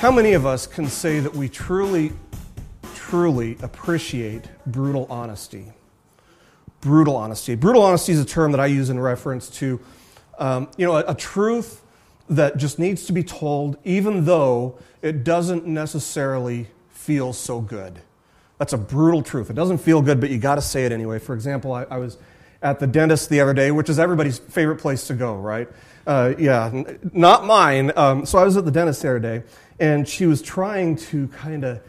How many of us can say that we truly, truly appreciate brutal honesty? Brutal honesty. Brutal honesty is a term that I use in reference to, um, you know, a, a truth that just needs to be told, even though it doesn't necessarily feel so good. That's a brutal truth. It doesn't feel good, but you got to say it anyway. For example, I, I, was at the dentist the other day, which is everybody's favorite place to go, right? Uh, yeah, not mine. Um, so I was at the dentist the other day, and she was trying to kind of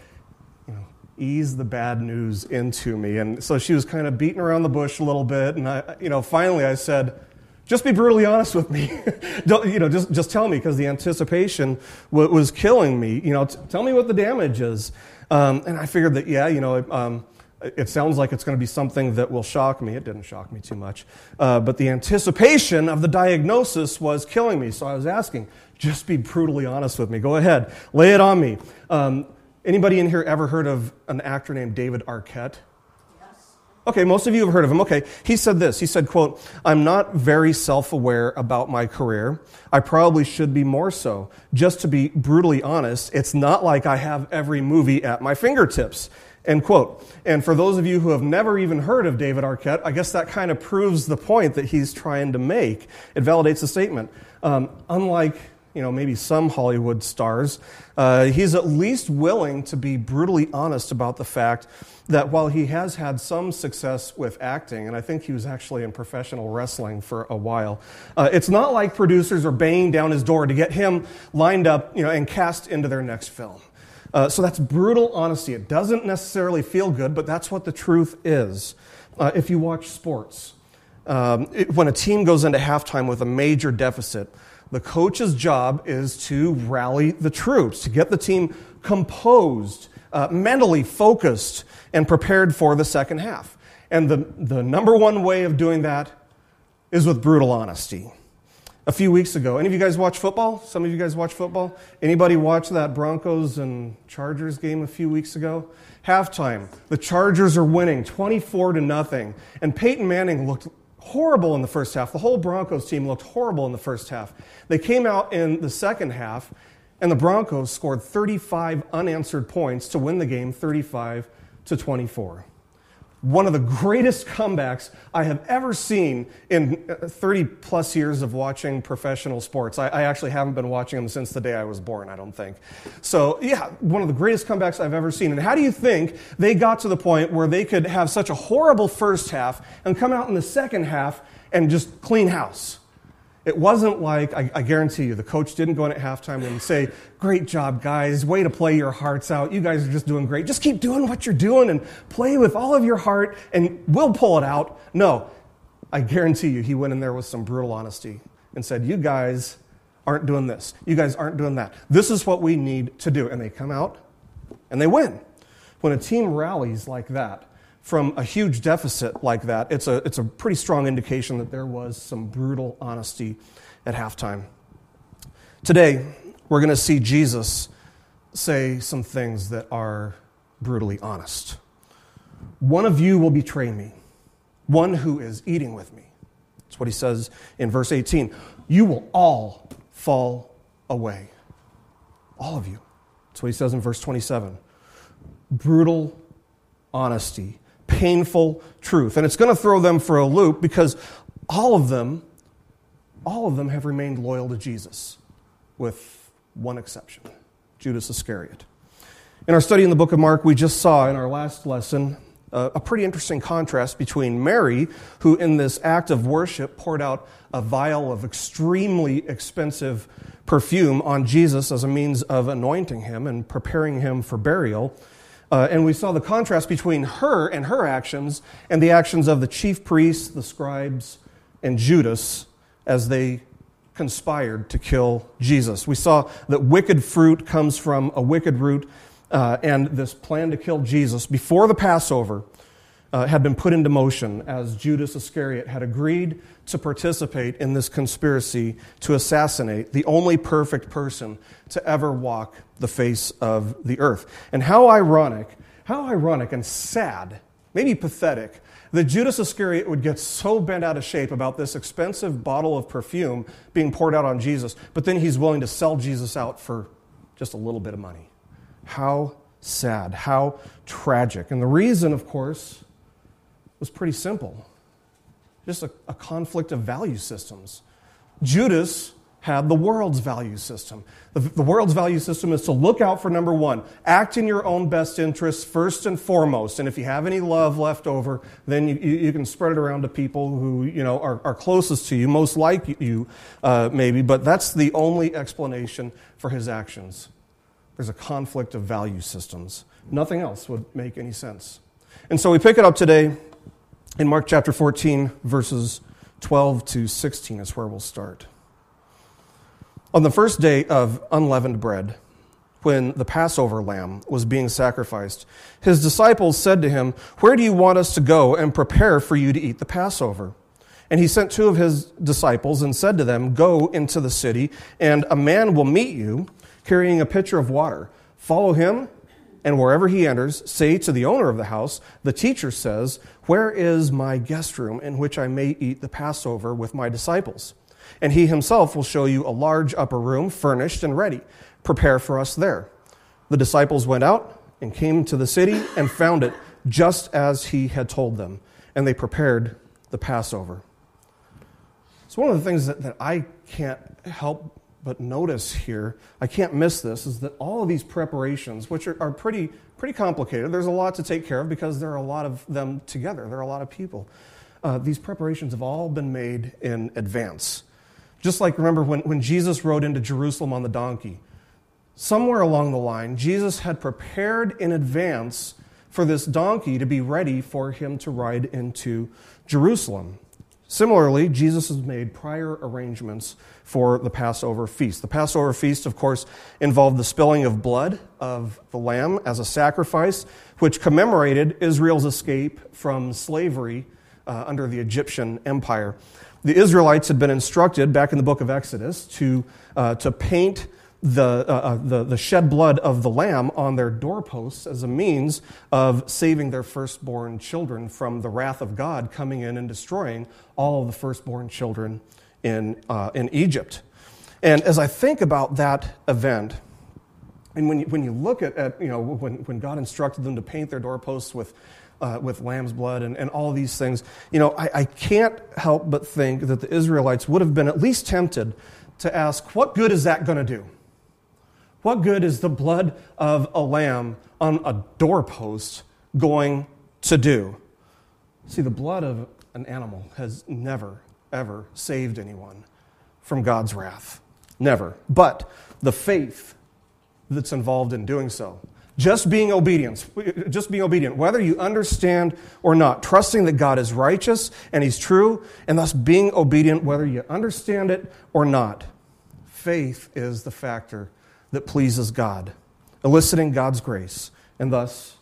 you know, ease the bad news into me. And so she was kind of beating around the bush a little bit. And I, you know, finally I said, just be brutally honest with me. you know, just, just tell me because the anticipation was killing me. You know, t- tell me what the damage is. Um, and I figured that, yeah, you know, um, it sounds like it's going to be something that will shock me. It didn't shock me too much. Uh, but the anticipation of the diagnosis was killing me. So I was asking, just be brutally honest with me. Go ahead, lay it on me. Um, anybody in here ever heard of an actor named David Arquette? Okay, most of you have heard of him. Okay, he said this. He said, quote, I'm not very self-aware about my career. I probably should be more so. Just to be brutally honest, it's not like I have every movie at my fingertips. End quote. And for those of you who have never even heard of David Arquette, I guess that kind of proves the point that he's trying to make. It validates the statement. Um, unlike you know, maybe some Hollywood stars, uh, he's at least willing to be brutally honest about the fact that while he has had some success with acting, and I think he was actually in professional wrestling for a while, uh, it's not like producers are banging down his door to get him lined up, you know, and cast into their next film. Uh, so that's brutal honesty. It doesn't necessarily feel good, but that's what the truth is. Uh, if you watch sports, um, it, when a team goes into halftime with a major deficit, the coach's job is to rally the troops, to get the team composed, uh, mentally focused, and prepared for the second half. And the, the number one way of doing that is with brutal honesty. A few weeks ago, any of you guys watch football? Some of you guys watch football? Anybody watch that Broncos and Chargers game a few weeks ago? Halftime, the Chargers are winning 24 to nothing, and Peyton Manning looked horrible in the first half. The whole Broncos team looked horrible in the first half. They came out in the second half, and the Broncos scored 35 unanswered points to win the game 35 to 24. One of the greatest comebacks I have ever seen in uh, 30 plus years of watching professional sports. I, I, actually haven't been watching them since the day I was born, I don't think. So, yeah, one of the greatest comebacks I've ever seen. And how do you think they got to the point where they could have such a horrible first half and come out in the second half and just clean house? It wasn't like, I, I, guarantee you, the coach didn't go in at halftime and say, Great job, guys. Way to play your hearts out. You guys are just doing great. Just keep doing what you're doing and play with all of your heart, and we'll pull it out. No, I guarantee you, he went in there with some brutal honesty and said, You guys aren't doing this. You guys aren't doing that. This is what we need to do. And they come out and they win. When a team rallies like that, from a huge deficit like that, it's a, it's a pretty strong indication that there was some brutal honesty at halftime. Today, we're going to see Jesus say some things that are brutally honest. One of you will betray me, one who is eating with me. That's what he says in verse 18. You will all fall away. All of you. That's what he says in verse 27. Brutal honesty painful truth. And it's going to throw them for a loop because all of them, all of them have remained loyal to Jesus, with one exception Judas Iscariot. In our study in the book of Mark, we just saw in our last lesson uh, a pretty interesting contrast between Mary, who in this act of worship poured out a vial of extremely expensive perfume on Jesus as a means of anointing him and preparing him for burial, uh, and we saw the contrast between her and her actions and the actions of the chief priests, the scribes, and Judas as they conspired to kill Jesus. We saw that wicked fruit comes from a wicked root, uh, and this plan to kill Jesus before the Passover uh, had been put into motion as Judas Iscariot had agreed to participate in this conspiracy to assassinate the only perfect person to ever walk the face of the earth. And how ironic, how ironic and sad, maybe pathetic, that Judas Iscariot would get so bent out of shape about this expensive bottle of perfume being poured out on Jesus, but then he's willing to sell Jesus out for just a little bit of money. How sad, how tragic. And the reason, of course, was pretty simple just a, a conflict of value systems. Judas had the world's value system. The, the, world's value system is to look out for number one, act in your own best interests first and foremost. And if you have any love left over, then you, you, can spread it around to people who you know are, are closest to you, most like you, uh, maybe. But that's the only explanation for his actions. There's a conflict of value systems. Nothing else would make any sense. And so we pick it up today in Mark chapter 14, verses 12 to 16 is where we'll start. On the first day of unleavened bread, when the Passover lamb was being sacrificed, his disciples said to him, Where do you want us to go and prepare for you to eat the Passover? And he sent two of his disciples and said to them, Go into the city, and a man will meet you carrying a pitcher of water. Follow him, and wherever he enters, say to the owner of the house, The teacher says, Where is my guest room in which I may eat the Passover with my disciples? and he himself will show you a large upper room, furnished and ready. Prepare for us there. The disciples went out and came to the city and found it just as he had told them, and they prepared the Passover. So, one of the things that, that I can't help but notice here, I can't miss this, is that all of these preparations, which are, are pretty, pretty complicated, there's a lot to take care of because there are a lot of them together, there are a lot of people. Uh, these preparations have all been made in advance. Just like remember when, when Jesus rode into Jerusalem on the donkey, somewhere along the line, Jesus had prepared in advance for this donkey to be ready for him to ride into Jerusalem. Similarly, Jesus has made prior arrangements for the Passover feast. The Passover feast, of course, involved the spilling of blood of the lamb as a sacrifice, which commemorated Israel's escape from slavery uh, under the Egyptian Empire. The Israelites had been instructed back in the book of Exodus to, uh, to paint the, uh, uh, the, the shed blood of the lamb on their doorposts as a means of saving their firstborn children from the wrath of God coming in and destroying all of the firstborn children in, uh, in Egypt. And as I think about that event, and when you, when you look at, at you know, when, when God instructed them to paint their doorposts with uh, with lamb's blood and, and all these things. You know, I, I can't help but think that the Israelites would have been at least tempted to ask, what good is that going to do? What good is the blood of a lamb on a doorpost going to do? See, the blood of an animal has never, ever saved anyone from God's wrath. Never. But the faith that's involved in doing so just being obedient, just being obedient, whether you understand or not, trusting that God is righteous and He's true, and thus being obedient whether you understand it or not. Faith is the factor that pleases God, eliciting God's grace, and thus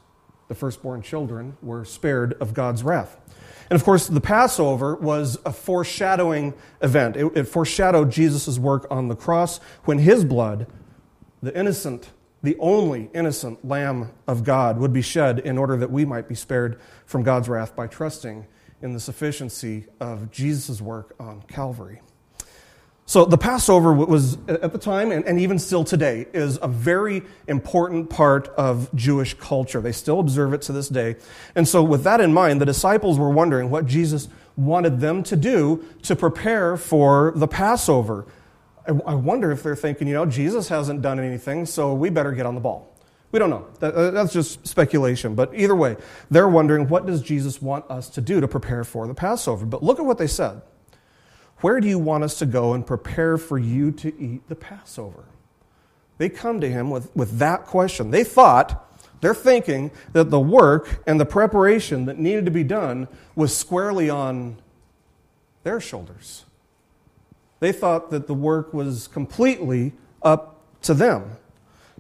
the firstborn children were spared of God's wrath. And of course, the Passover was a foreshadowing event. It, it foreshadowed Jesus' work on the cross when his blood, the innocent the only innocent Lamb of God, would be shed in order that we might be spared from God's wrath by trusting in the sufficiency of Jesus' work on Calvary. So, the Passover was, at the time, and, and even still today, is a very important part of Jewish culture. They still observe it to this day. And so, with that in mind, the disciples were wondering what Jesus wanted them to do to prepare for the Passover. I wonder if they're thinking, you know, Jesus hasn't done anything, so we better get on the ball. We don't know. Uh, that's just speculation. But either way, they're wondering, what does Jesus want us to do to prepare for the Passover? But look at what they said. Where do you want us to go and prepare for you to eat the Passover? They come to him with, with that question. They thought, they're thinking that the work and the preparation that needed to be done was squarely on their shoulders. They thought that the work was completely up to them.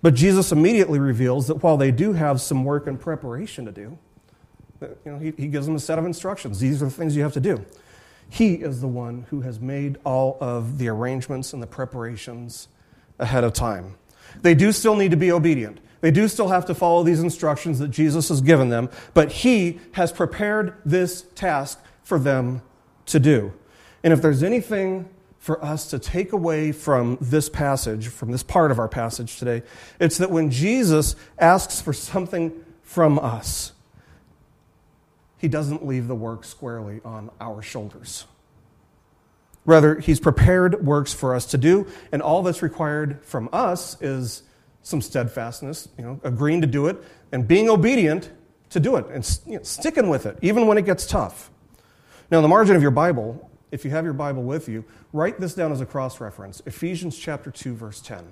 But Jesus immediately reveals that while they do have some work and preparation to do, you know, he, he gives them a set of instructions. These are the things you have to do. He is the one who has made all of the arrangements and the preparations ahead of time. They do still need to be obedient. They do still have to follow these instructions that Jesus has given them, but He has prepared this task for them to do. And if there's anything for us to take away from this passage, from this part of our passage today, it's that when Jesus asks for something from us, he doesn't leave the work squarely on our shoulders. Rather, he's prepared works for us to do, and all that's required from us is some steadfastness, you know, agreeing to do it, and being obedient to do it, and you know, sticking with it, even when it gets tough. Now, in the margin of your Bible, if you have your Bible with you, write this down as a cross reference Ephesians chapter 2, verse 10.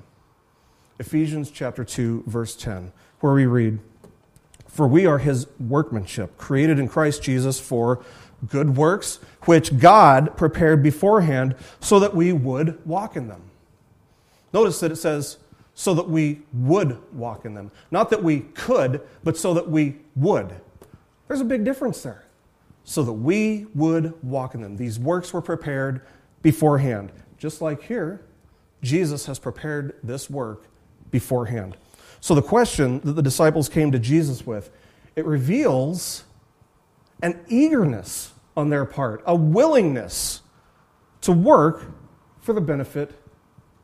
Ephesians chapter 2, verse 10, where we read, For we are his workmanship, created in Christ Jesus for good works, which God prepared beforehand so that we would walk in them. Notice that it says, so that we would walk in them. Not that we could, but so that we would. There's a big difference there so that we would walk in them. These works were prepared beforehand. Just like here, Jesus has prepared this work beforehand. So the question that the disciples came to Jesus with, it reveals an eagerness on their part, a willingness to work for the benefit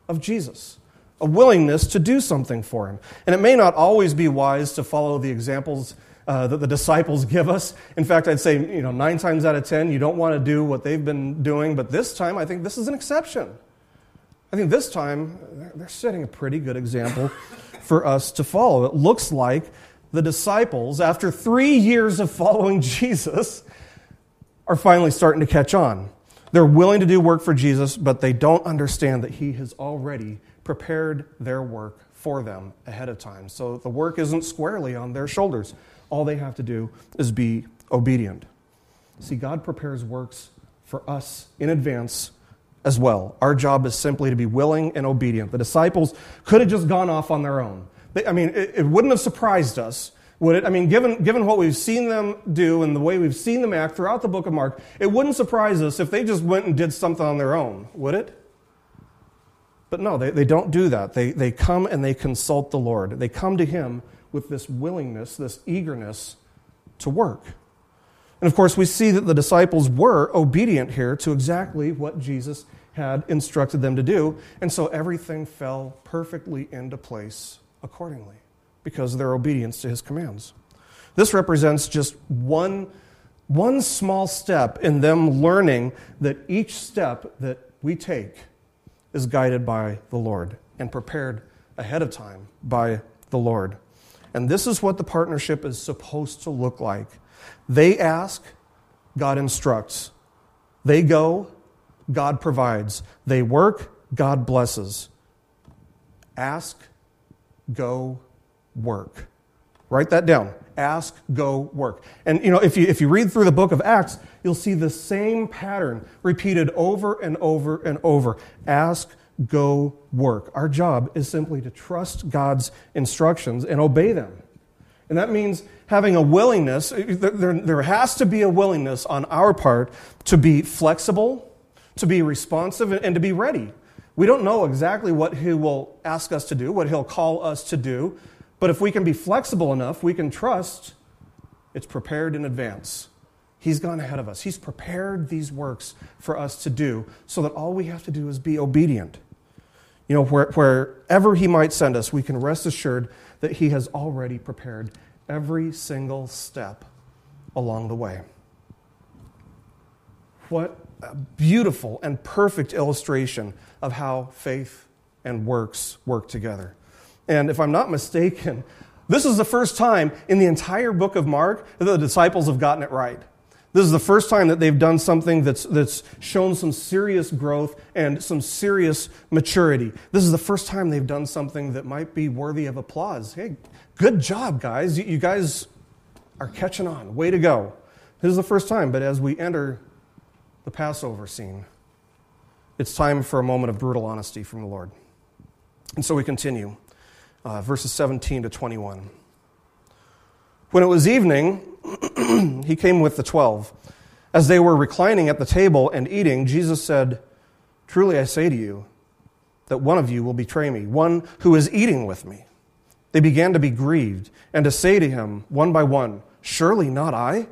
of Jesus, a willingness to do something for him. And it may not always be wise to follow the examples uh, that the disciples give us. In fact, I'd say, you know, nine times out of ten, you don't want to do what they've been doing, but this time, I think this is an exception. I think this time, they're setting a pretty good example for us to follow. It looks like the disciples, after three years of following Jesus, are finally starting to catch on. They're willing to do work for Jesus, but they don't understand that He has already prepared their work for them ahead of time. So the work isn't squarely on their shoulders. All they have to do is be obedient. See, God prepares works for us in advance as well. Our job is simply to be willing and obedient. The disciples could have just gone off on their own. They, I mean, it, it, wouldn't have surprised us, would it? I mean, given, given what we've seen them do and the way we've seen them act throughout the book of Mark, it wouldn't surprise us if they just went and did something on their own, would it? But no, they, they don't do that. They, they come and they consult the Lord. They come to Him with this willingness, this eagerness to work. And of course, we see that the disciples were obedient here to exactly what Jesus had instructed them to do. And so everything fell perfectly into place accordingly because of their obedience to his commands. This represents just one, one small step in them learning that each step that we take is guided by the Lord and prepared ahead of time by the Lord. And this is what the partnership is supposed to look like. They ask, God instructs. They go, God provides. They work, God blesses. Ask, go, work. Write that down. Ask, go, work. And you know, if you, if you read through the book of Acts, you'll see the same pattern repeated over and over and over. Ask, go, work. Our job is simply to trust God's instructions and obey them. And that means having a willingness, uh, there, there has to be a willingness on our part to be flexible, to be responsive, and to be ready. We don't know exactly what He will ask us to do, what He'll call us to do, but if we can be flexible enough, we can trust it's prepared in advance. He's gone ahead of us. He's prepared these works for us to do so that all we have to do is be obedient. You know, where, wherever He might send us, we can rest assured that He has already prepared every single step along the way. What a beautiful and perfect illustration of how faith and works work together. And if I'm not mistaken, this is the first time in the entire book of Mark that the disciples have gotten it right. This is the first time that they've done something that's, that's shown some serious growth and some serious maturity. This is the first time they've done something that might be worthy of applause. Hey, good job, guys. You, you guys are catching on. Way to go. This is the first time, but as we enter the Passover scene, it's time for a moment of brutal honesty from the Lord. And so we continue, uh, verses 17 to 21. When it was evening, he came with the twelve. As they were reclining at the table and eating, Jesus said, Truly I say to you, that one of you will betray me, one who is eating with me. They began to be grieved and to say to him, one by one, Surely not I?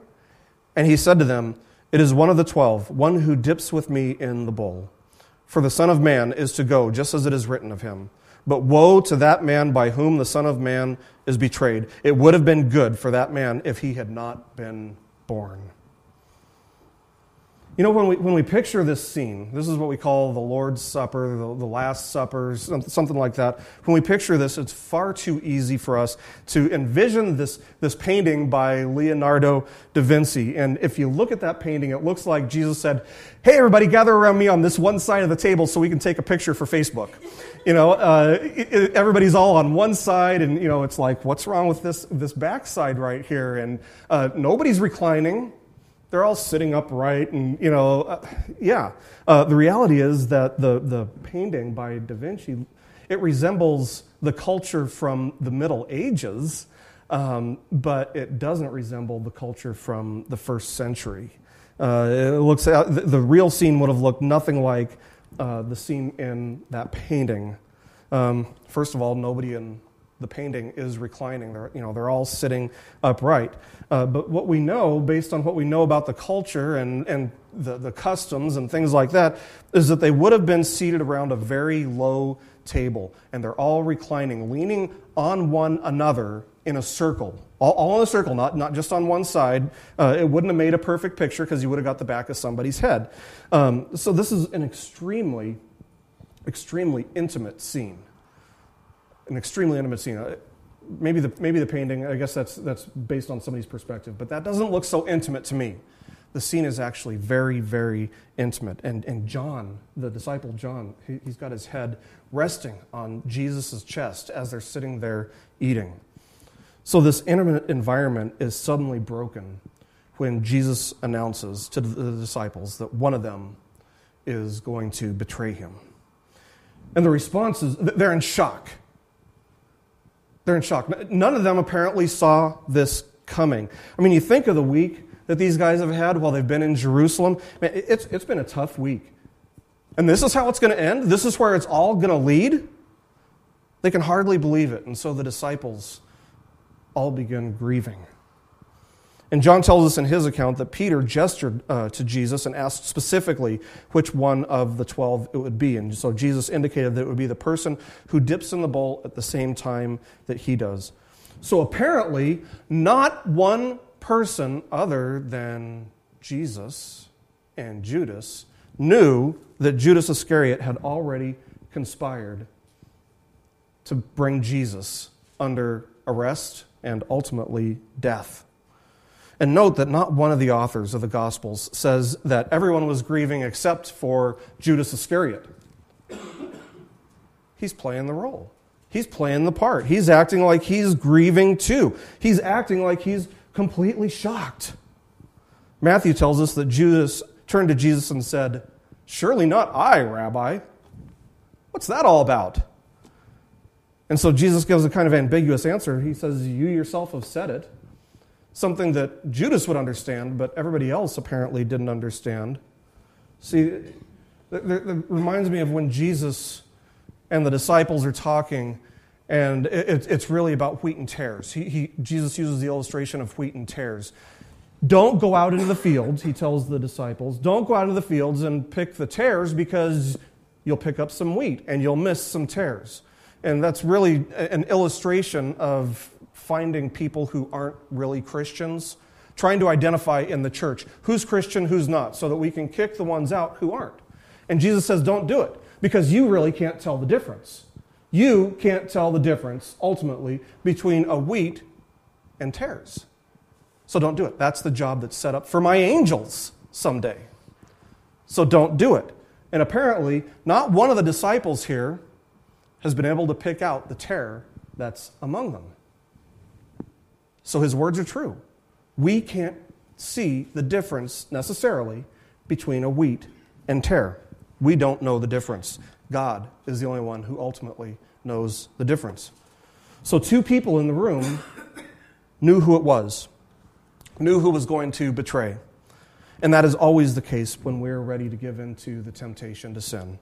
And he said to them, It is one of the twelve, one who dips with me in the bowl. for the Son of Man is to go, just as it is written of him. But woe to that man by whom the Son of Man is betrayed. It would have been good for that man if he had not been born. You know, when we, when we picture this scene, this is what we call the Lord's Supper, the, the Last Supper, something like that. When we picture this, it's far too easy for us to envision this, this painting by Leonardo da Vinci. And if you look at that painting, it looks like Jesus said, Hey, everybody, gather around me on this one side of the table so we can take a picture for Facebook. You know, uh, it, it, everybody's all on one side, and, you know, it's like, what's wrong with this, this backside right here? And uh, nobody's reclining they're all sitting upright and you know uh, yeah. Uh, the reality is that the, the painting by da vinci it resembles the culture from the middle ages um, but it doesn't resemble the culture from the first century. Uh, it looks the, the, real scene would have looked nothing like uh, the scene in that painting. Um, first of all nobody in the painting is reclining. They're, you know, they're all sitting upright. Uh, but what we know, based on what we know about the culture and, and the, the customs and things like that, is that they would have been seated around a very low table. And they're all reclining, leaning on one another in a circle. All, all in a circle, not, not just on one side. Uh, it wouldn't have made a perfect picture because you would have got the back of somebody's head. Um, so this is an extremely, extremely intimate scene an extremely intimate scene. Uh, maybe the, maybe the painting, I guess that's, that's based on somebody's perspective, but that doesn't look so intimate to me. The scene is actually very, very intimate. And, and John, the disciple John, he, he's got his head resting on Jesus' chest as they're sitting there eating. So, this intimate environment is suddenly broken when Jesus announces to the disciples that one of them is going to betray him. And the response is they're in shock. They're in shock. None of them apparently saw this coming. I mean, you think of the week that these guys have had while they've been in Jerusalem. Man, it's, it's been a tough week. And this is how it's going to end? This is where it's all going to lead? They can hardly believe it. And so the disciples all begin grieving. And John tells us in his account that Peter gestured uh, to Jesus and asked specifically which one of the twelve it would be. And so Jesus indicated that it would be the person who dips in the bowl at the same time that he does. So apparently, not one person other than Jesus and Judas knew that Judas Iscariot had already conspired to bring Jesus under arrest and ultimately death. And note that not one of the authors of the Gospels says that everyone was grieving except for Judas Iscariot. He's playing the role. He's playing the part. He's acting like he's grieving too. He's acting like he's completely shocked. Matthew tells us that Judas turned to Jesus and said, Surely not I, Rabbi. What's that all about? And so Jesus gives a kind of ambiguous answer. He says, You yourself have said it something that Judas would understand, but everybody else apparently didn't understand. See, it, reminds me of when Jesus and the disciples are talking, and it, it's really about wheat and tares. He, he, Jesus uses the illustration of wheat and tares. Don't go out into the fields, he tells the disciples. Don't go out into the fields and pick the tares because you'll pick up some wheat and you'll miss some tares. And that's really an illustration of finding people who aren't really Christians, trying to identify in the church who's Christian, who's not, so that we can kick the ones out who aren't. And Jesus says, don't do it because you really can't tell the difference. You can't tell the difference, ultimately, between a wheat and tares. So don't do it. That's the job that's set up for my angels someday. So don't do it. And apparently, not one of the disciples here has been able to pick out the tare that's among them. So his words are true. We can't see the difference necessarily between a wheat and tare. We don't know the difference. God is the only one who ultimately knows the difference. So, two people in the room knew who it was, knew who was going to betray. And that is always the case when we're ready to give in to the temptation to sin.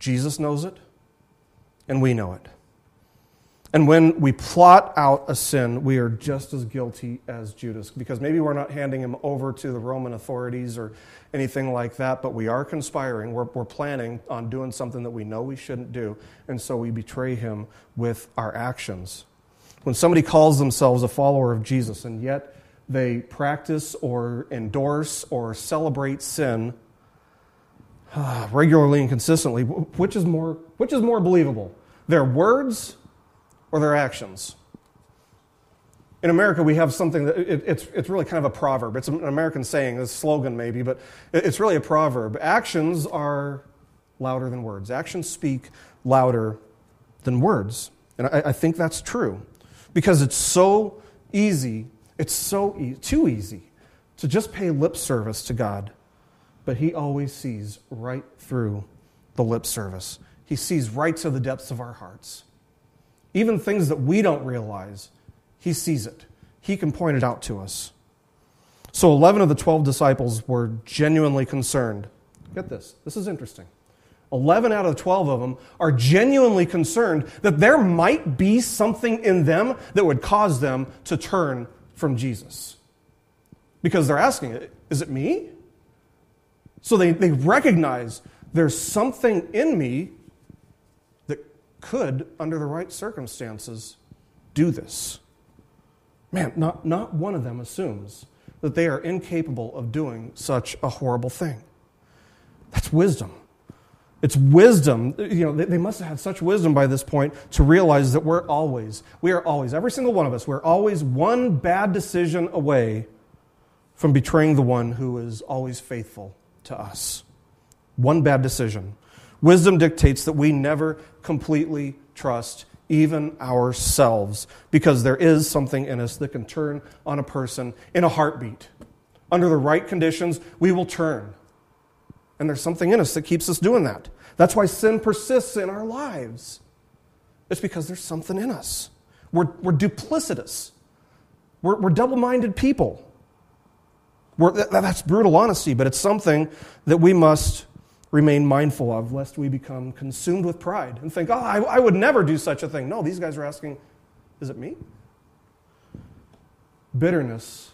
Jesus knows it, and we know it. And when we plot out a sin, we are just as guilty as Judas because maybe we're not handing him over to the Roman authorities or anything like that, but we are conspiring. We're, we're planning on doing something that we know we shouldn't do, and so we betray him with our actions. When somebody calls themselves a follower of Jesus and yet they practice or endorse or celebrate sin regularly and consistently, which is more, which is more believable? Their words or their actions. In America, we have something that it, it's, it's really kind of a proverb. It's an American saying, a slogan maybe, but it's really a proverb. Actions are louder than words. Actions speak louder than words. And I, I think that's true because it's so easy, it's so e- too easy to just pay lip service to God. But He always sees right through the lip service, He sees right to the depths of our hearts. Even things that we don't realize, he sees it. He can point it out to us. So 11 of the 12 disciples were genuinely concerned. Get this, this is interesting. 11 out of 12 of them are genuinely concerned that there might be something in them that would cause them to turn from Jesus. Because they're asking, is it me? So they, they recognize there's something in me could, under the right circumstances, do this. Man, not, not one of them assumes that they are incapable of doing such a horrible thing. That's wisdom. It's wisdom. You know, they, they must have had such wisdom by this point to realize that we're always, we are always, every single one of us, we're always one bad decision away from betraying the one who is always faithful to us. One bad decision. Wisdom dictates that we never completely trust even ourselves because there is something in us that can turn on a person in a heartbeat. Under the right conditions, we will turn. And there's something in us that keeps us doing that. That's why sin persists in our lives. It's because there's something in us. We're, we're duplicitous, we're, we're double minded people. We're, that's brutal honesty, but it's something that we must remain mindful of, lest we become consumed with pride and think, oh, I, I would never do such a thing. No, these guys are asking, is it me? Bitterness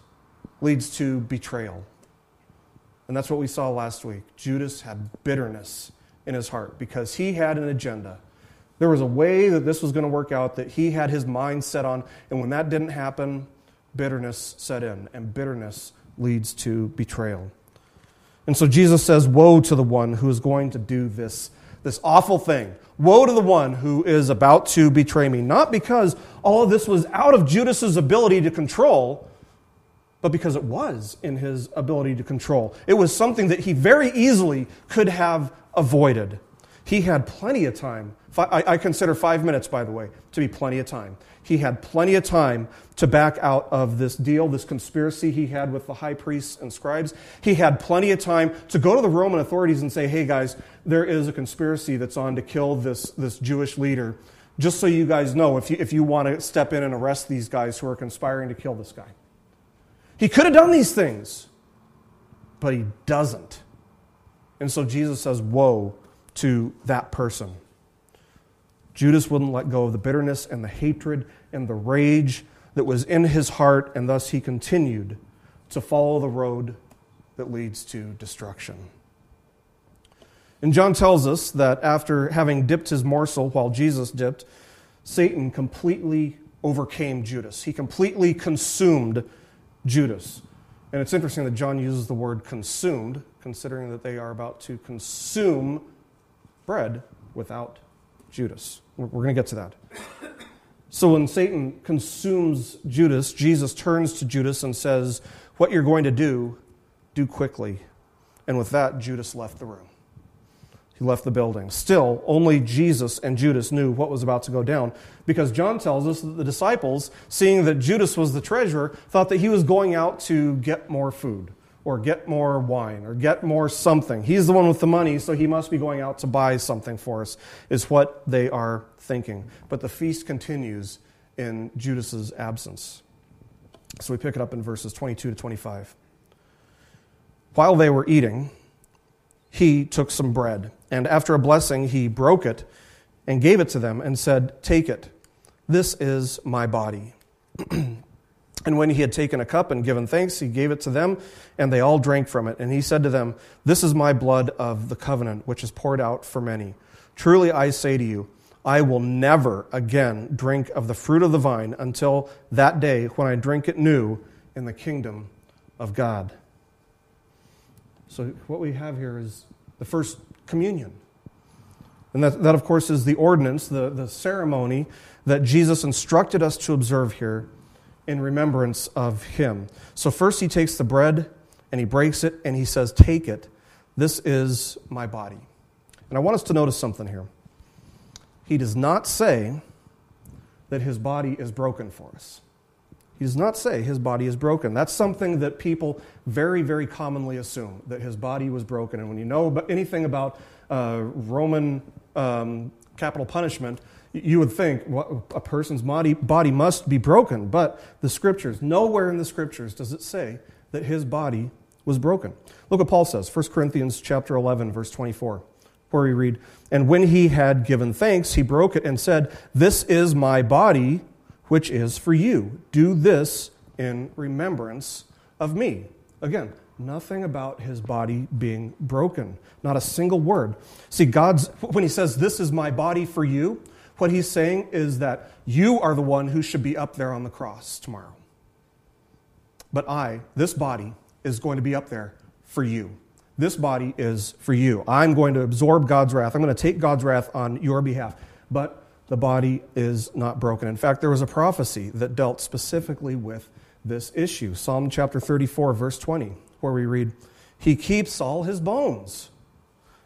leads to betrayal. And that's what we saw last week. Judas had bitterness in his heart because he had an agenda. There was a way that this was going to work out that he had his mind set on. And when that didn't happen, bitterness set in. And bitterness leads to betrayal. And so Jesus says, Woe to the one who is going to do this, this awful thing. Woe to the one who is about to betray me. Not because all of this was out of Judas's ability to control, but because it was in his ability to control. It was something that he very easily could have avoided. He had plenty of time. I consider five minutes, by the way, to be plenty of time. He had plenty of time to back out of this deal, this conspiracy he had with the high priests and scribes. He had plenty of time to go to the Roman authorities and say, hey guys, there is a conspiracy that's on to kill this, this Jewish leader. Just so you guys know, if you, if you want to step in and arrest these guys who are conspiring to kill this guy. He could have done these things, but he doesn't. And so Jesus says, Woe to that person. Judas wouldn't let go of the bitterness and the hatred and the rage that was in his heart, and thus he continued to follow the road that leads to destruction. And John tells us that after having dipped his morsel while Jesus dipped, Satan completely overcame Judas. He completely consumed Judas. And it's interesting that John uses the word consumed, considering that they are about to consume bread without Judas. We're, going to get to that. So when Satan consumes Judas, Jesus turns to Judas and says, What you're going to do, do quickly. And with that, Judas left the room. He left the building. Still, only Jesus and Judas knew what was about to go down because John tells us that the disciples, seeing that Judas was the treasurer, thought that he was going out to get more food or get more wine or get more something. He's the one with the money, so he must be going out to buy something for us, is what they are thinking. But the feast continues in Judas's absence. So we pick it up in verses 22 to 25. While they were eating, he took some bread, and after a blessing, he broke it and gave it to them and said, Take it. This is my body. And when he had taken a cup and given thanks, he gave it to them, and they all drank from it. And he said to them, This is my blood of the covenant, which is poured out for many. Truly I say to you, I will never again drink of the fruit of the vine until that day when I drink it new in the kingdom of God. So, what we have here is the first communion. And that, that of course, is the ordinance, the, the ceremony that Jesus instructed us to observe here in remembrance of him. So, first, he takes the bread and he breaks it and he says, Take it. This is my body. And I want us to notice something here. He does not say that his body is broken for us. He does not say his body is broken. That's something that people very, very commonly assume that his body was broken. And when you know anything about uh, Roman um, capital punishment, you would think a person's body, body must be broken. But the scriptures, nowhere in the scriptures does it say that his body was broken. Look what Paul says, 1 Corinthians chapter 11, verse 24 where we read, And when he had given thanks, he broke it and said, This is my body, which is for you. Do this in remembrance of me. Again, nothing about his body being broken, not a single word. See, God's, when he says, This is my body for you, what he's saying is that you are the one who should be up there on the cross tomorrow. But I, this body, is going to be up there for you. This body is for you. I'm going to absorb God's wrath. I'm going to take God's wrath on your behalf. But the body is not broken. In fact, there was a prophecy that dealt specifically with this issue. Psalm chapter 34, verse 20, where we read, He keeps all his bones.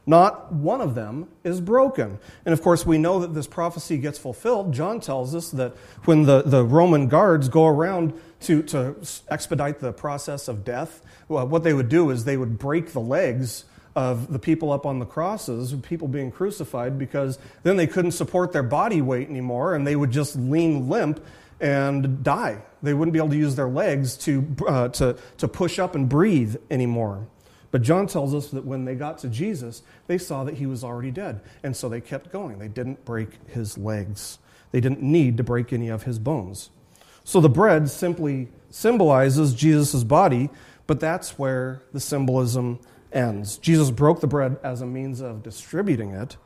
Not one of them is broken. And of course, we know that this prophecy gets fulfilled. John tells us that when the, the Roman guards go around to, to expedite the process of death, well, what they would do is they would break the legs of the people up on the crosses, people being crucified, because then they couldn't support their body weight anymore and they would just lean limp and die. They wouldn't be able to use their legs to, uh, to, to push up and breathe anymore. But John tells us that when they got to Jesus, they saw that he was already dead. And so they kept going. They didn't break his legs, they didn't need to break any of his bones. So the bread simply symbolizes Jesus' body, but that's where the symbolism ends. Jesus broke the bread as a means of distributing it,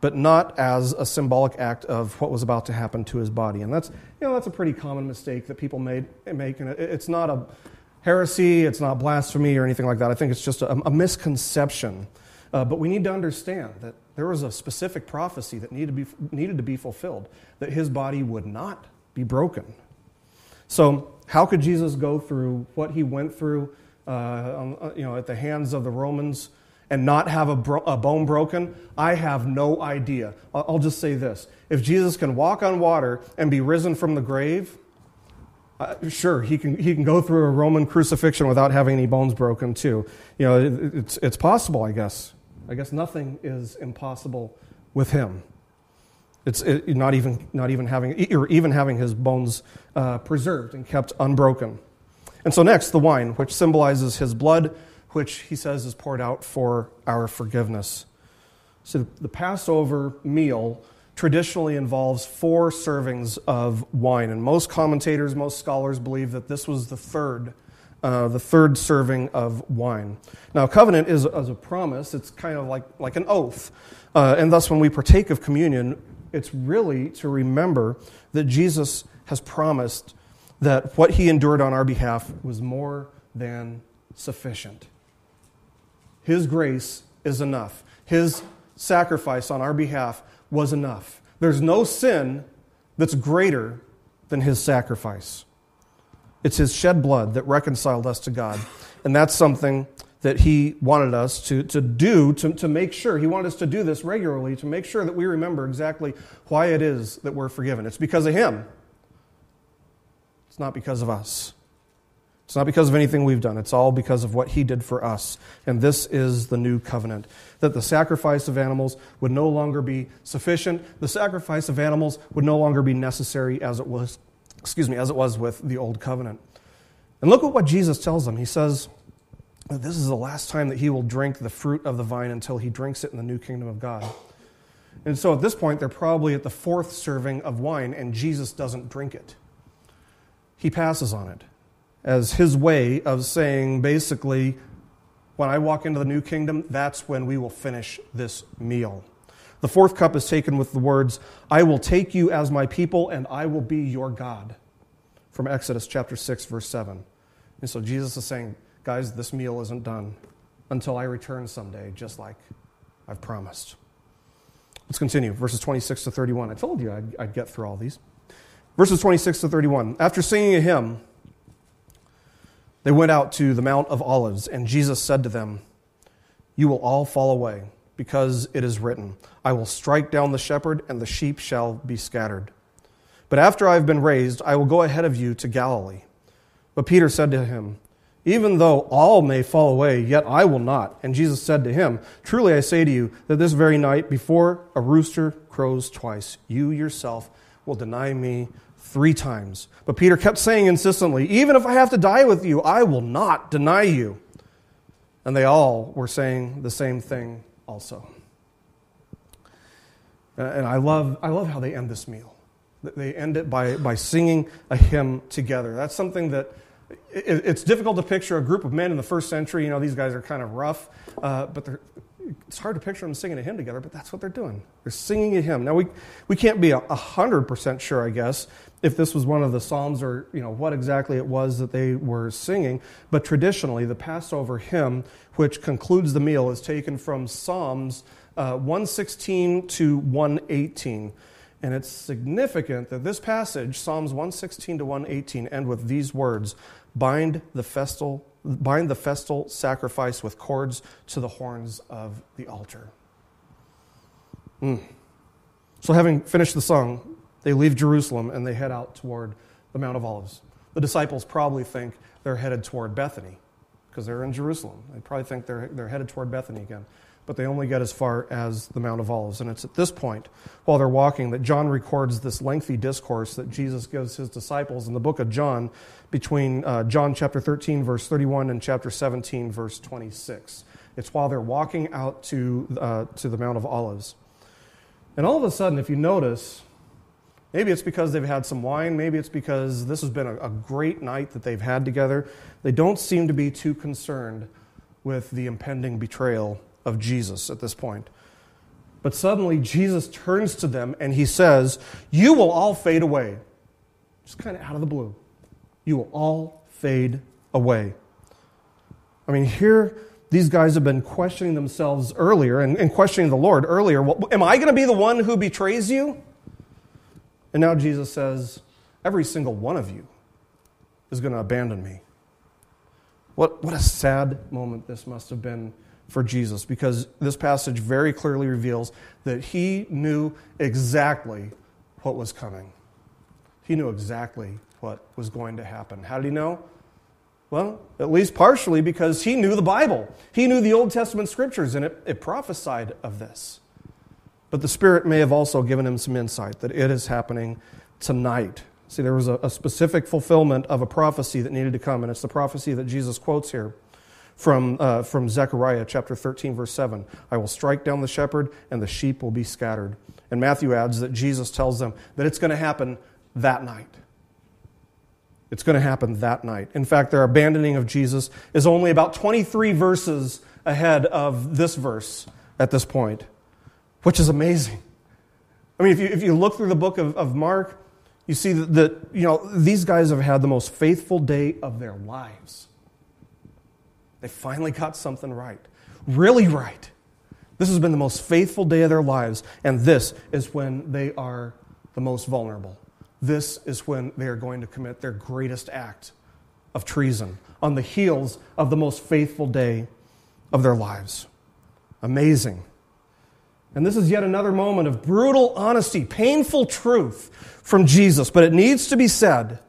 but not as a symbolic act of what was about to happen to his body. And that's, you know, that's a pretty common mistake that people made, make. And it's not a heresy, it's not blasphemy or anything like that. I think it's just a, a misconception. Uh, but we need to understand that there was a specific prophecy that needed to, be, needed to be fulfilled, that his body would not be broken. So, how could Jesus go through what he went through uh, uh, you know, at the hands of the Romans and not have a, bro- a bone broken? I have no idea. I'll just say this if Jesus can walk on water and be risen from the grave, uh, sure, he can, he can go through a Roman crucifixion without having any bones broken, too. You know, it, it's, it's possible, I guess. I guess nothing is impossible with him. It's it, not, even, not even having, or even having his bones uh, preserved and kept unbroken. And so, next, the wine, which symbolizes his blood, which he says is poured out for our forgiveness. So, the Passover meal traditionally involves four servings of wine. And most commentators, most scholars believe that this was the third, uh, the third serving of wine. Now, covenant is, is a promise, it's kind of like, like an oath. Uh, and thus, when we partake of communion, it's really to remember that Jesus has promised that what he endured on our behalf was more than sufficient. His grace is enough. His sacrifice on our behalf was enough. There's no sin that's greater than his sacrifice. It's his shed blood that reconciled us to God. And that's something that he wanted us to, to do to, to make sure. He wanted us to do this regularly to make sure that we remember exactly why it is that we're forgiven. It's because of him, it's not because of us. It's not because of anything we've done. It's all because of what he did for us. And this is the new covenant. That the sacrifice of animals would no longer be sufficient. The sacrifice of animals would no longer be necessary as it was, excuse me, as it was with the old covenant. And look at what Jesus tells them. He says that this is the last time that he will drink the fruit of the vine until he drinks it in the new kingdom of God. And so at this point, they're probably at the fourth serving of wine, and Jesus doesn't drink it. He passes on it as his way of saying, basically, when I walk into the new kingdom, that's when we will finish this meal. The fourth cup is taken with the words, I will take you as my people, and I will be your God, from Exodus chapter 6, verse 7. And so Jesus is saying, guys, this meal isn't done until I return someday, just like I've promised. Let's continue. Verses 26 to 31. I told you I'd, I'd, get through all these. Verses 26 to 31. After singing a hymn, they went out to the Mount of Olives, and Jesus said to them, You will all fall away, because it is written, I will strike down the shepherd, and the sheep shall be scattered. But after I have been raised, I will go ahead of you to Galilee. But Peter said to him, even though all may fall away, yet I will not. And Jesus said to him, Truly I say to you that this very night, before a rooster crows twice, you yourself will deny me three times. But Peter kept saying insistently, Even if I have to die with you, I will not deny you. And they all were saying the same thing also. And I love, I love how they end this meal. They end it by, by singing a hymn together. That's something that it's difficult to picture a group of men in the first century. You know, these guys are kind of rough, uh, but it's hard to picture them singing a hymn together, but that's what they're doing. They're singing a hymn. Now, we, we can't be 100% sure, I guess, if this was one of the Psalms or, you know, what exactly it was that they were singing, but traditionally, the Passover hymn, which concludes the meal, is taken from Psalms uh, 116 to 118. And it's significant that this passage, Psalms 116 to 118, end with these words bind the festal, bind the festal sacrifice with cords to the horns of the altar. Mm. So, having finished the song, they leave Jerusalem and they head out toward the Mount of Olives. The disciples probably think they're headed toward Bethany because they're in Jerusalem. They probably think they're, they're headed toward Bethany again but they only get as far as the Mount of Olives. And it's at this point, while they're walking, that John records this lengthy discourse that Jesus gives his disciples in the book of John between uh, John chapter 13, verse 31, and chapter 17, verse 26. It's while they're walking out to, uh, to the Mount of Olives. And all of a sudden, if you notice, maybe it's because they've had some wine, maybe it's because this has been a, a great night that they've had together, they don't seem to be too concerned with the impending betrayal of Jesus at this point. But suddenly, Jesus turns to them and he says, You will all fade away. Just kind of out of the blue. You will all fade away. I mean, here, these guys have been questioning themselves earlier and, and questioning the Lord earlier. Well, am I going to be the one who betrays you? And now Jesus says, Every single one of you is going to abandon me. What, what a sad moment this must have been for Jesus because this passage very clearly reveals that he knew exactly what was coming. He knew exactly what was going to happen. How did he know? Well, at least partially because he knew the Bible. He knew the Old Testament scriptures, and it, it prophesied of this. But the Spirit may have also given him some insight that it is happening tonight. See, there was a, a specific fulfillment of a prophecy that needed to come, and it's the prophecy that Jesus quotes here from, uh, from Zechariah chapter 13, verse 7. I will strike down the shepherd, and the sheep will be scattered. And Matthew adds that Jesus tells them that it's going to happen that night. It's going to happen that night. In fact, their abandoning of Jesus is only about 23 verses ahead of this verse at this point, which is amazing. I mean, if you, if you look through the book of, of Mark, you see that, you know, these guys have had the most faithful day of their lives. They finally got something right. Really right. This has been the most faithful day of their lives, and this is when they are the most vulnerable. This is when they are going to commit their greatest act of treason on the heels of the most faithful day of their lives. Amazing. And this is yet another moment of brutal honesty, painful truth from Jesus, but it needs to be said.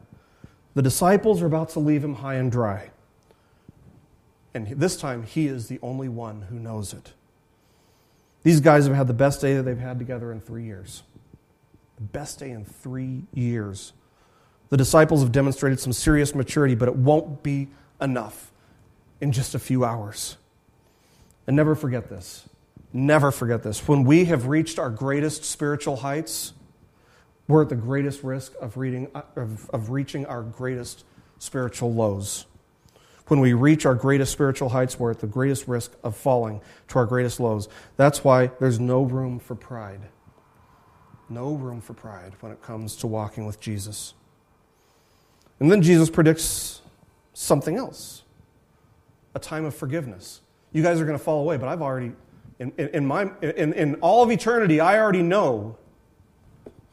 The disciples are about to leave him high and dry. And this time, he is the only one who knows it. These guys have had the best day that they've had together in three years. The best day in three years. The disciples have demonstrated some serious maturity, but it won't be enough in just a few hours. And never forget this Never forget this. When we have reached our greatest spiritual heights, we're at the greatest risk of, reading, of, of reaching our greatest spiritual lows. When we reach our greatest spiritual heights, we're at the greatest risk of falling to our greatest lows. That's why there's no room for pride. No room for pride when it comes to walking with Jesus. And then Jesus predicts something else a time of forgiveness. You guys are going to fall away, but I've already, in, in, in my, in, in all of eternity, I already know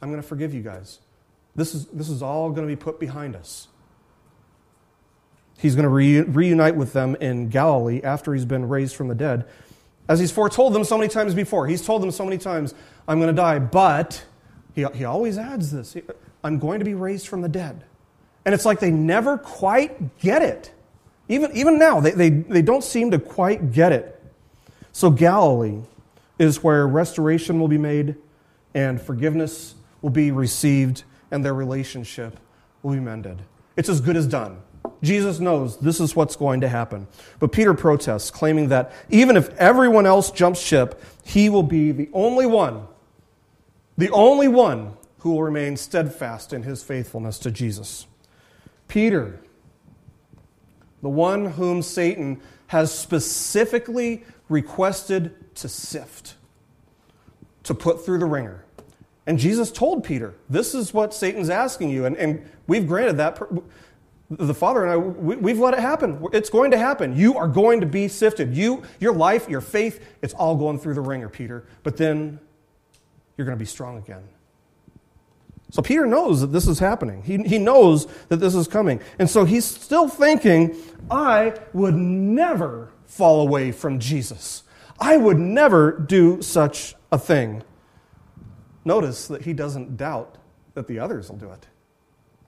I'm going to forgive you guys. This is, this is all going to be put behind us. He's going to re- reunite with them in Galilee after he's been raised from the dead. As he's foretold them so many times before. He's told them so many times, I'm going to die, but he, he always adds this I'm going to be raised from the dead. And it's like they never quite get it. Even, even now, they, they, they don't seem to quite get it. So, Galilee is where restoration will be made and forgiveness will be received and their relationship will be mended. It's as good as done. Jesus knows this is what's going to happen. But Peter protests, claiming that even if everyone else jumps ship, he will be the only one, the only one who will remain steadfast in his faithfulness to Jesus. Peter, the one whom Satan has specifically requested to sift, to put through the wringer. And Jesus told Peter, This is what Satan's asking you. And, and we've granted that the father and I, we, have let it happen. It's going to happen. You are going to be sifted. You, your life, your faith, it's all going through the wringer, Peter. But then you're going to be strong again. So Peter knows that this is happening. He, he knows that this is coming. And so he's still thinking, I would never fall away from Jesus. I would never do such a thing. Notice that he doesn't doubt that the others will do it.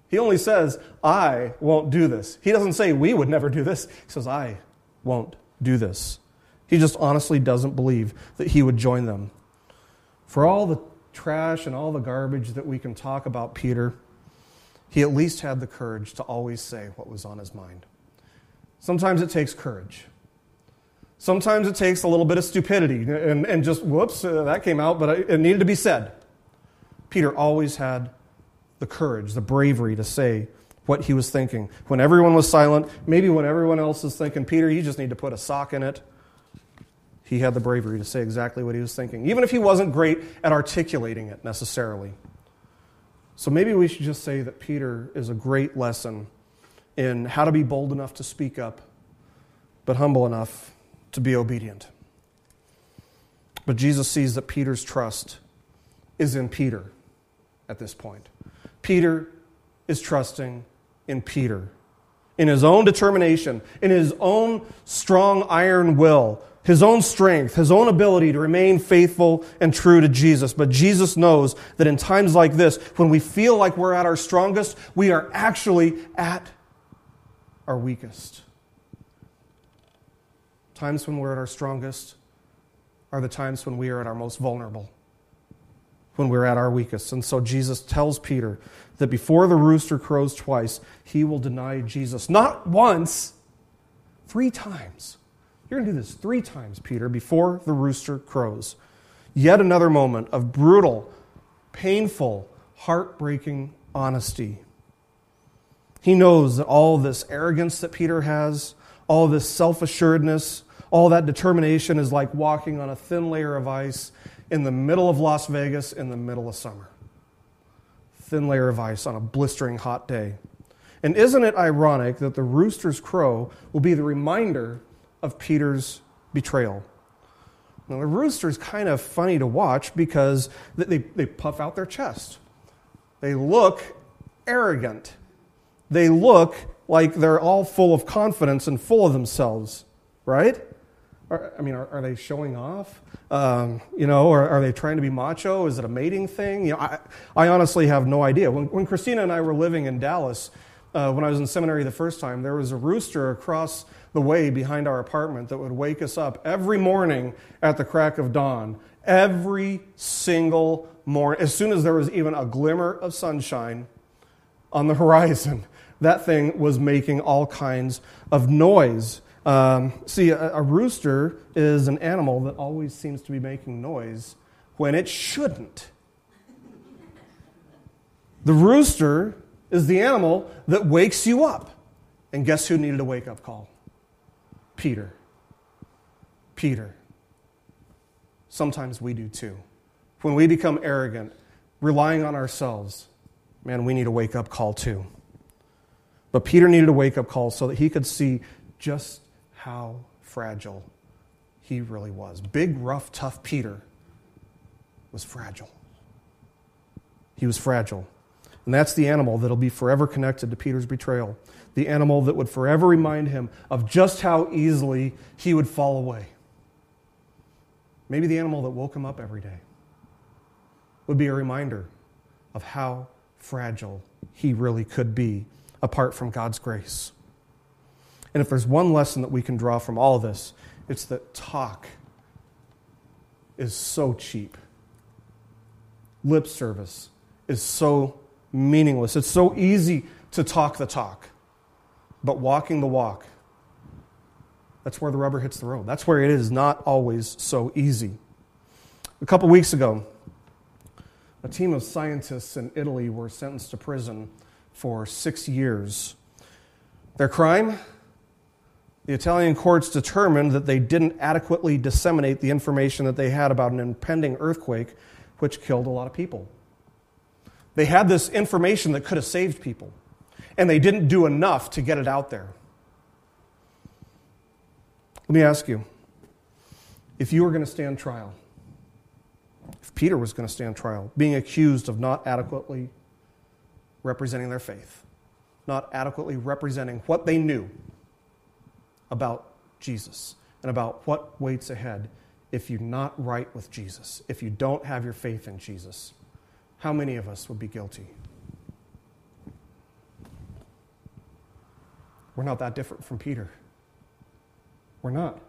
He only says, I won't do this. He doesn't say, we would never do this. He says, I won't do this. He just honestly doesn't believe that he would join them. For all the trash and all the garbage that we can talk about Peter, he at least had the courage to always say what was on his mind. Sometimes it takes courage. Sometimes it takes a little bit of stupidity and, and just, whoops, uh, that came out, but it needed to be said. Peter always had the courage, the bravery to say what he was thinking. When everyone was silent, maybe when everyone else is thinking, Peter, you just need to put a sock in it, he had the bravery to say exactly what he was thinking, even if he wasn't great at articulating it necessarily. So maybe we should just say that Peter is a great lesson in how to be bold enough to speak up, but humble enough to be obedient. But Jesus sees that Peter's trust is in Peter at this point. Peter is trusting in Peter, in his own determination, in his own strong iron will, his own strength, his own ability to remain faithful and true to Jesus. But Jesus knows that in times like this, when we feel like we're at our strongest, we are actually at our weakest. Times when we're at our strongest are the times when we are at our most vulnerable when we're at our weakest. And so Jesus tells Peter that before the rooster crows twice, he will deny Jesus. Not once, three times. You're going to do this three times, Peter, before the rooster crows. Yet another moment of brutal, painful, heartbreaking honesty. He knows that all this arrogance that Peter has, all this self assuredness, all that determination is like walking on a thin layer of ice in the middle of Las Vegas in the middle of summer. Thin layer of ice on a blistering hot day. And isn't it ironic that the rooster's crow will be the reminder of Peter's betrayal? Now, the rooster's kind of funny to watch because they, they puff out their chest. They look arrogant. They look like they're all full of confidence and full of themselves, right? Are, I mean, are, are, they showing off? Um, you know, or are they trying to be macho? Is it a mating thing? You know, I, I honestly have no idea. When, when Christina and I were living in Dallas, uh, when I was in seminary the first time, there was a rooster across the way behind our apartment that would wake us up every morning at the crack of dawn. Every single morning, as soon as there was even a glimmer of sunshine on the horizon, that thing was making all kinds of noise. Um, see, a, a rooster is an animal that always seems to be making noise when it shouldn't. The rooster is the animal that wakes you up. And guess who needed a wake up call? Peter. Peter. Sometimes we do too. When we become arrogant, relying on ourselves, man, we need a wake up call too. But Peter needed a wake up call so that he could see just how fragile he really was. Big, rough, tough Peter was fragile. He was fragile. And that's the animal that'll be forever connected to Peter's betrayal. The animal that would forever remind him of just how easily he would fall away. Maybe the animal that woke him up every day would be a reminder of how fragile he really could be apart from God's grace. And if there's one lesson that we can draw from all of this, it's that talk is so cheap. Lip service is so meaningless. It's so easy to talk the talk, but walking the walk, that's where the rubber hits the road. That's where it is not always so easy. A couple weeks ago, a team of scientists in Italy were sentenced to prison for six years. Their crime? The Italian courts determined that they didn't adequately disseminate the information that they had about an impending earthquake, which killed a lot of people. They had this information that could have saved people, and they didn't do enough to get it out there. Let me ask you if you were going to stand trial, if Peter was going to stand trial, being accused of not adequately representing their faith, not adequately representing what they knew about Jesus and about what waits ahead if you're not right with Jesus, if you don't have your faith in Jesus, how many of us would be guilty? We're not that different from Peter. We're not.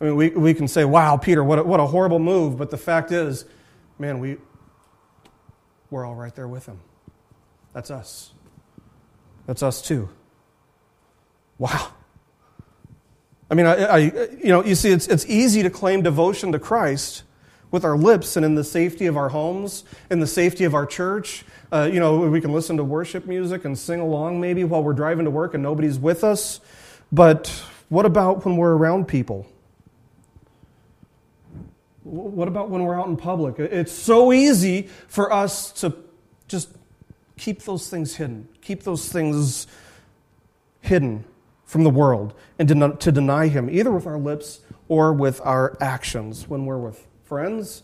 I mean, we, we can say, wow, Peter, what a, what a horrible move, but the fact is, man, we, we're all right there with him. That's us. That's us too. Wow. I mean, I, I, you know, you see, it's, it's easy to claim devotion to Christ with our lips and in the safety of our homes, in the safety of our church. Uh, you know, we can listen to worship music and sing along maybe while we're driving to work and nobody's with us. But what about when we're around people? What about when we're out in public? It's so easy for us to just keep those things hidden, keep those things hidden from the world, and to deny Him, either with our lips or with our actions. When we're with friends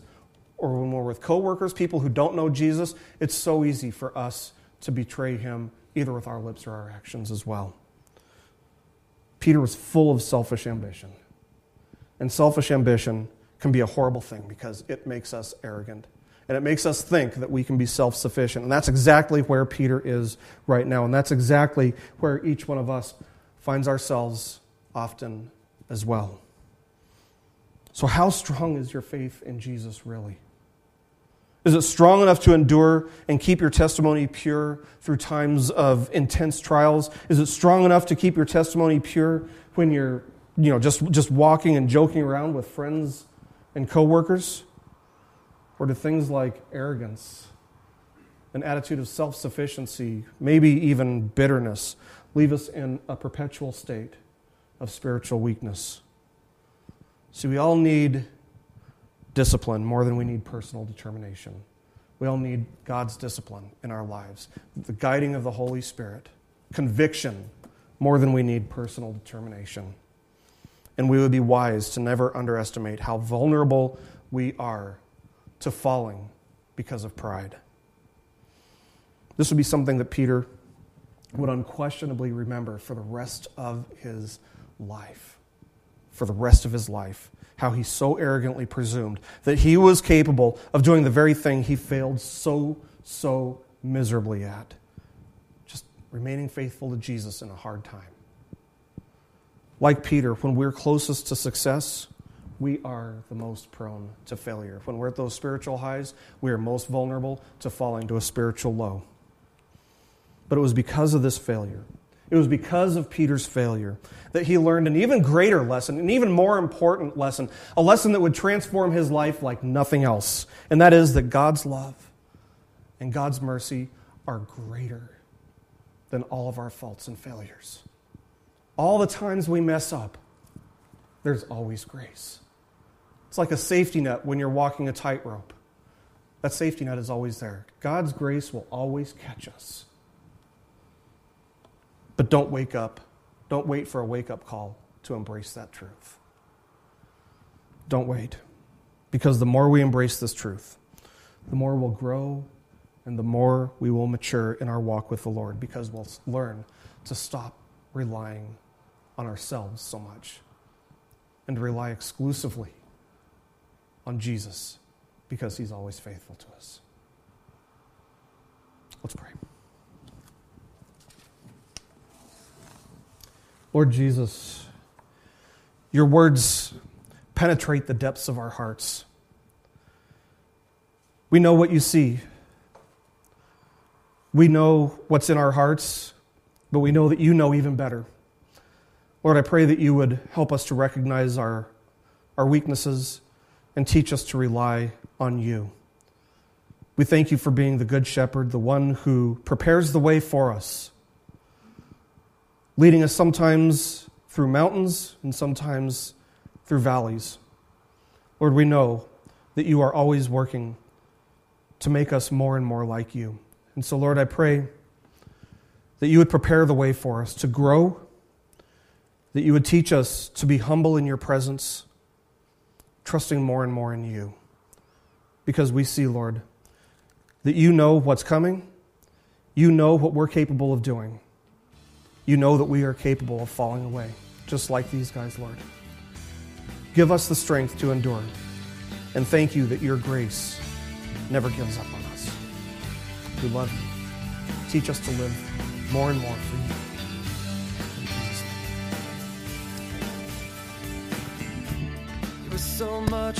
or when we're with coworkers, people who don't know Jesus, it's so easy for us to betray Him, either with our lips or our actions as well. Peter was full of selfish ambition. And selfish ambition can be a horrible thing because it makes us arrogant. And it makes us think that we can be self sufficient. And that's exactly where Peter is right now. And that's exactly where each one of us finds ourselves often as well. So, how strong is your faith in Jesus really? Is it strong enough to endure and keep your testimony pure through times of intense trials? Is it strong enough to keep your testimony pure when you're, you know, just, just walking and joking around with friends and coworkers? Or do things like arrogance, an attitude of self sufficiency, maybe even bitterness, leave us in a perpetual state of spiritual weakness? See, we all need discipline more than we need personal determination. We all need God's discipline in our lives, the guiding of the Holy Spirit, conviction more than we need personal determination. And we would be wise to never underestimate how vulnerable we are to falling because of pride. This would be something that Peter would unquestionably remember for the rest of his life. For the rest of his life how he so arrogantly presumed that he was capable of doing the very thing he failed so, so miserably at. Just remaining faithful to Jesus in a hard time. Like Peter, when we're closest to success, we are the most prone to failure. When we're at those spiritual highs, we are most vulnerable to falling to a spiritual low. But it was because of this failure, It was because of Peter's failure that he learned an even greater lesson, an even more important lesson, a lesson that would transform his life like nothing else. And that is that God's love and God's mercy are greater than all of our faults and failures. All the times we mess up, there's always grace. It's like a safety net when you're walking a tightrope. That safety net is always there. God's grace will always catch us. But don't wake up. Don't wait for a wake up call to embrace that truth. Don't wait. Because the more we embrace this truth, the more we'll grow and the more we will mature in our walk with the Lord because we'll learn to stop relying on ourselves so much and rely exclusively on Jesus because he's always faithful to us. Let's pray. Lord Jesus, your words penetrate the depths of our hearts. We know what you see. We know what's in our hearts, but we know that you know even better. Lord, I pray that you would help us to recognize our, our weaknesses and teach us to rely on you. We thank you for being the Good Shepherd, the one who prepares the way for us leading us sometimes through mountains and sometimes through valleys. Lord, we know that you are always working to make us more and more like you. And so, Lord, I pray that you would prepare the way for us to grow, that you would teach us to be humble in your presence, trusting more and more in you. Because we see, Lord, that you know what's coming, you know what we're capable of doing you know that we are capable of falling away, just like these guys, Lord. Give us the strength to endure. And thank you that your grace never gives up on us. We love you. Teach us to live more and more for you. so much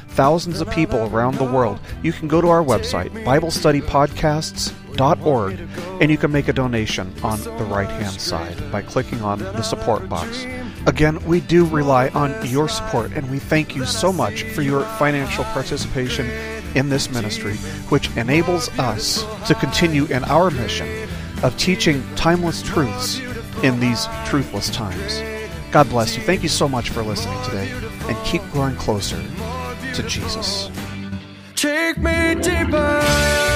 thousands of people around the world, you can go to our website, BibleStudyPodcasts.org, and you can make a donation on the right hand side by clicking on the support box. Again, we do rely on your support, and we thank you so much for your financial participation in this ministry, which enables us to continue in our mission of teaching timeless truths in these truthless times. God bless you. Thank you so much for listening today, and keep growing closer to Jesus. Take me deeper.